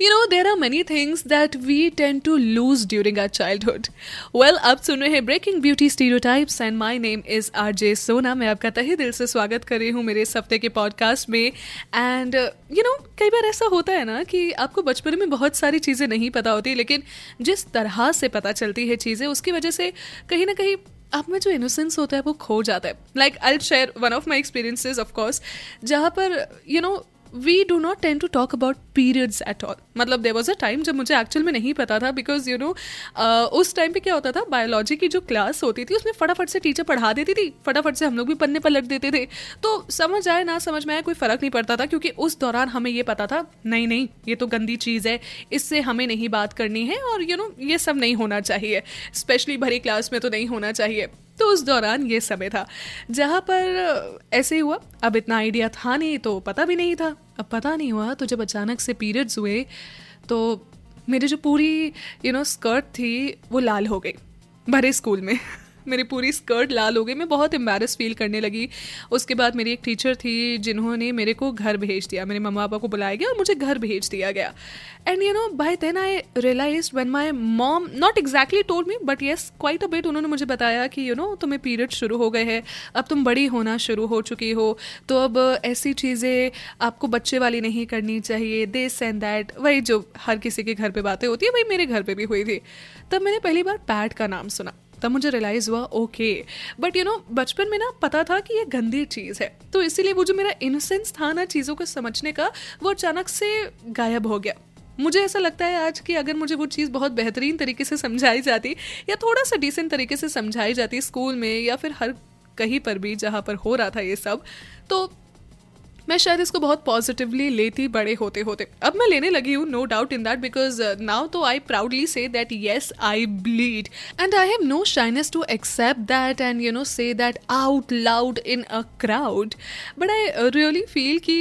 You know, there are many things that we tend to lose during our childhood. Well अब सुन रहे हैं breaking beauty stereotypes and my name is R J Sona मैं आपका तहे दिल से स्वागत कर रही हूँ मेरे इस हफ़्ते के पॉडकास्ट में। एंड यू नो कई बार ऐसा होता है ना कि आपको बचपन में बहुत सारी चीज़ें नहीं पता होती लेकिन जिस तरह से पता चलती है चीज़ें उसकी वजह से कहीं ना कहीं आप में जो इनोसेंस होता है वो खो जाता है। Like I share one of my experiences of course जहाँ पर you you know know, we do not tend to talk about periods at all मतलब देर वॉज़ अ टाइम जब मुझे एक्चुअल में नहीं पता था बिकॉज़ यू नो उस टाइम पे क्या होता था? बायोलॉजी की जो क्लास होती थी उसमें फटाफट से टीचर पढ़ा देती थी फटाफट से हम लोग भी पन्ने पलट देते थे। तो समझ आए ना समझ में आए कोई फ़र्क नहीं पड़ता था क्योंकि उस दौरान हमें ये पता था नहीं नहीं ये तो गंदी चीज़ है इससे हमें नहीं बात करनी है और यू you नो know, ये सब नहीं होना चाहिए स्पेशली भरी क्लास में तो नहीं होना चाहिए। तो उस दौरान ये समय था, जहाँ पर ऐसे ही हुआ। अब इतना आइडिया था नहीं तो पता भी नहीं था। अब पता नहीं हुआ तो जब अचानक से पीरियड्स हुए तो मेरी जो पूरी, यू नो, स्कर्ट थी, वो लाल हो गई, भरे स्कूल में। मेरी पूरी स्कर्ट लाल हो गई। मैं बहुत एम्बेरस फील करने लगी। उसके बाद मेरी एक टीचर थी जिन्होंने मेरे को घर भेज दिया। मेरे मम्मा पापा को बुलाया गया और मुझे घर भेज दिया गया। And you know by then I realise one my mom not exactly told me but yes quite a bit उन्होंने मुझे बताया कि यू you नो know, तुम्हें पीरियड शुरू हो गए हैं। अब तुम बड़ी होना शुरू हो चुकी हो। तो अब ऐसी चीज़ें आपको बच्चे वाली नहीं करनी चाहिए। दिस एंड दैट वही जो हर किसी के घर पे बातें होती है वही मेरे घर पे भी हुई थी। तब मैंने पहली बार पैड का नाम सुना। तब मुझे रियलाइज़ हुआ ओके बट यू नो बचपन में ना पता था कि ये गंदी चीज़ है। तो इसीलिए वो जो मेरा इनोसेंस था ना चीज़ों को समझने का, वो अचानक से गायब हो गया। मुझे ऐसा लगता है आज कि अगर मुझे वो चीज़ बहुत बेहतरीन तरीके से समझाई जाती, या थोड़ा सा डिसेंट तरीके से समझाई जाती स्कूल में, या फिर हर कहीं पर भी जहाँ पर हो रहा था ये सब तो मैं शायद इसको बहुत पॉजिटिवली लेती बड़े होते होते। अब मैं लेने लगी हूँ no doubt in that because now तो I proudly say that yes I bleed and I have no shyness to accept that and you know say that out loud in a crowd but I really feel कि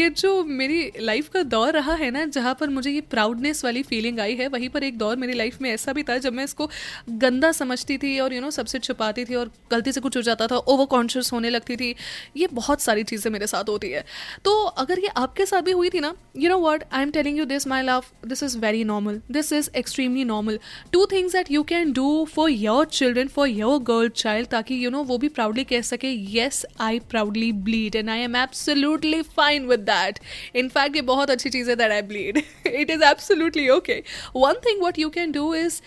ये जो मेरी life का दौर रहा है ना जहाँ पर मुझे ये प्राउडनेस वाली फीलिंग आई है वहीं पर एक दौर मेरी लाइफ में ऐसा भी था जब मैं इसको गंदा समझती थी और यू you नो know, सबसे छुपाती थी और गलती से कुछ हो जाता था ओवर कॉन्शियस होने लगती थी। ये बहुत सारी चीज़ें मेरे साथ होती है। तो अगर ये आपके साथ भी हुई थी ना you know word I am telling you this my love this is very normal this is extremely normal two things that you can do for your children for your girl child ताकि you know वो भी proudly कह सके yes I proudly bleed and I am absolutely fine with that in fact ये बहुत अच्छी चीज़ है that I bleed it is absolutely okay one thing what you can do is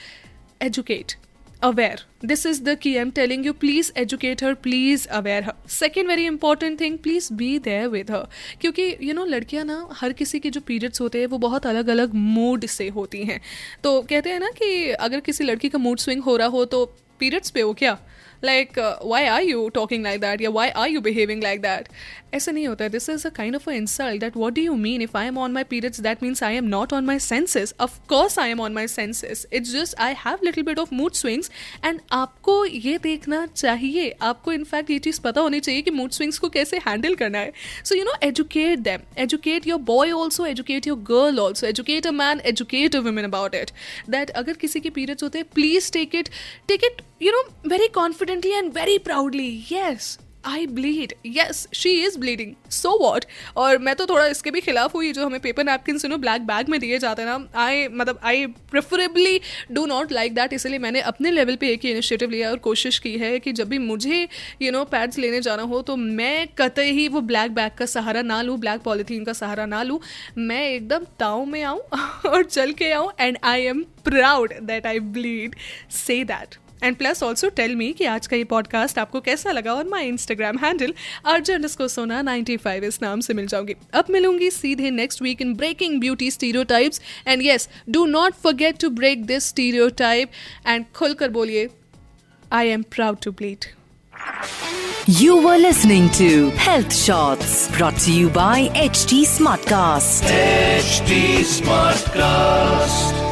educate. Aware this is the key i'm telling you please educate her please aware her second very important thing please be there with her क्योंकि you know लड़कियाँ ना हर किसी के जो periods होते हैं वो बहुत अलग अलग मूड से होती हैं तो कहते हैं ना कि अगर किसी लड़की का मूड स्विंग हो रहा हो तो पीरियड्स पे हो क्या like why are you talking like that या why are you behaving like that ऐसा नहीं होता है। This is a kind of a insult that what do you mean if I am on my periods that means I am not on my senses of course I am on my senses it's just I have little bit of mood swings and आपको ये देखना चाहिए। आपको in fact ये चीज़ पता होनी चाहिए कि मूड स्विंग्स को कैसे हैंडल करना है। So you know educate them educate your boy also educate your girl also educate a man educate a women about it that अगर किसी के पीरियड्स होते हैं please take it take it you know very confidently and very proudly yes I bleed yes she is bleeding so what और मैं तो थोड़ा इसके भी खिलाफ हुई, जो हमें पेपर नैपकिन सुनो ब्लैक बैग में दिए जाते हैं ना। आई मतलब I preferably do not like that इसलिए मैंने अपने लेवल पे एक ही इनिशिएटिव लिया और कोशिश की है कि जब भी मुझे यू नो पैड्स लेने जाना हो तो मैं कतई ही वो ब्लैक बैग का सहारा ना लूँ ब्लैक पॉलीथीन का सहारा ना लूँ। मैं एकदम टाउ में आऊँ और चल के आऊँ and I am proud that I bleed say that and plus also tell me कि आज का ये पॉडकास्ट आपको कैसा लगा और माई इंस्टाग्राम हैंडल अर्जन इसको सोना नाइनटी फाइव इस नाम से मिल जाऊँगी अब मिलूँगी सीधे next week in breaking beauty stereotypes and yes do not forget to break this stereotype and खुलकर बोलिए I am proud to bleed You were listening to Health Shots brought to you by HT Smartcast. HD Smartcast.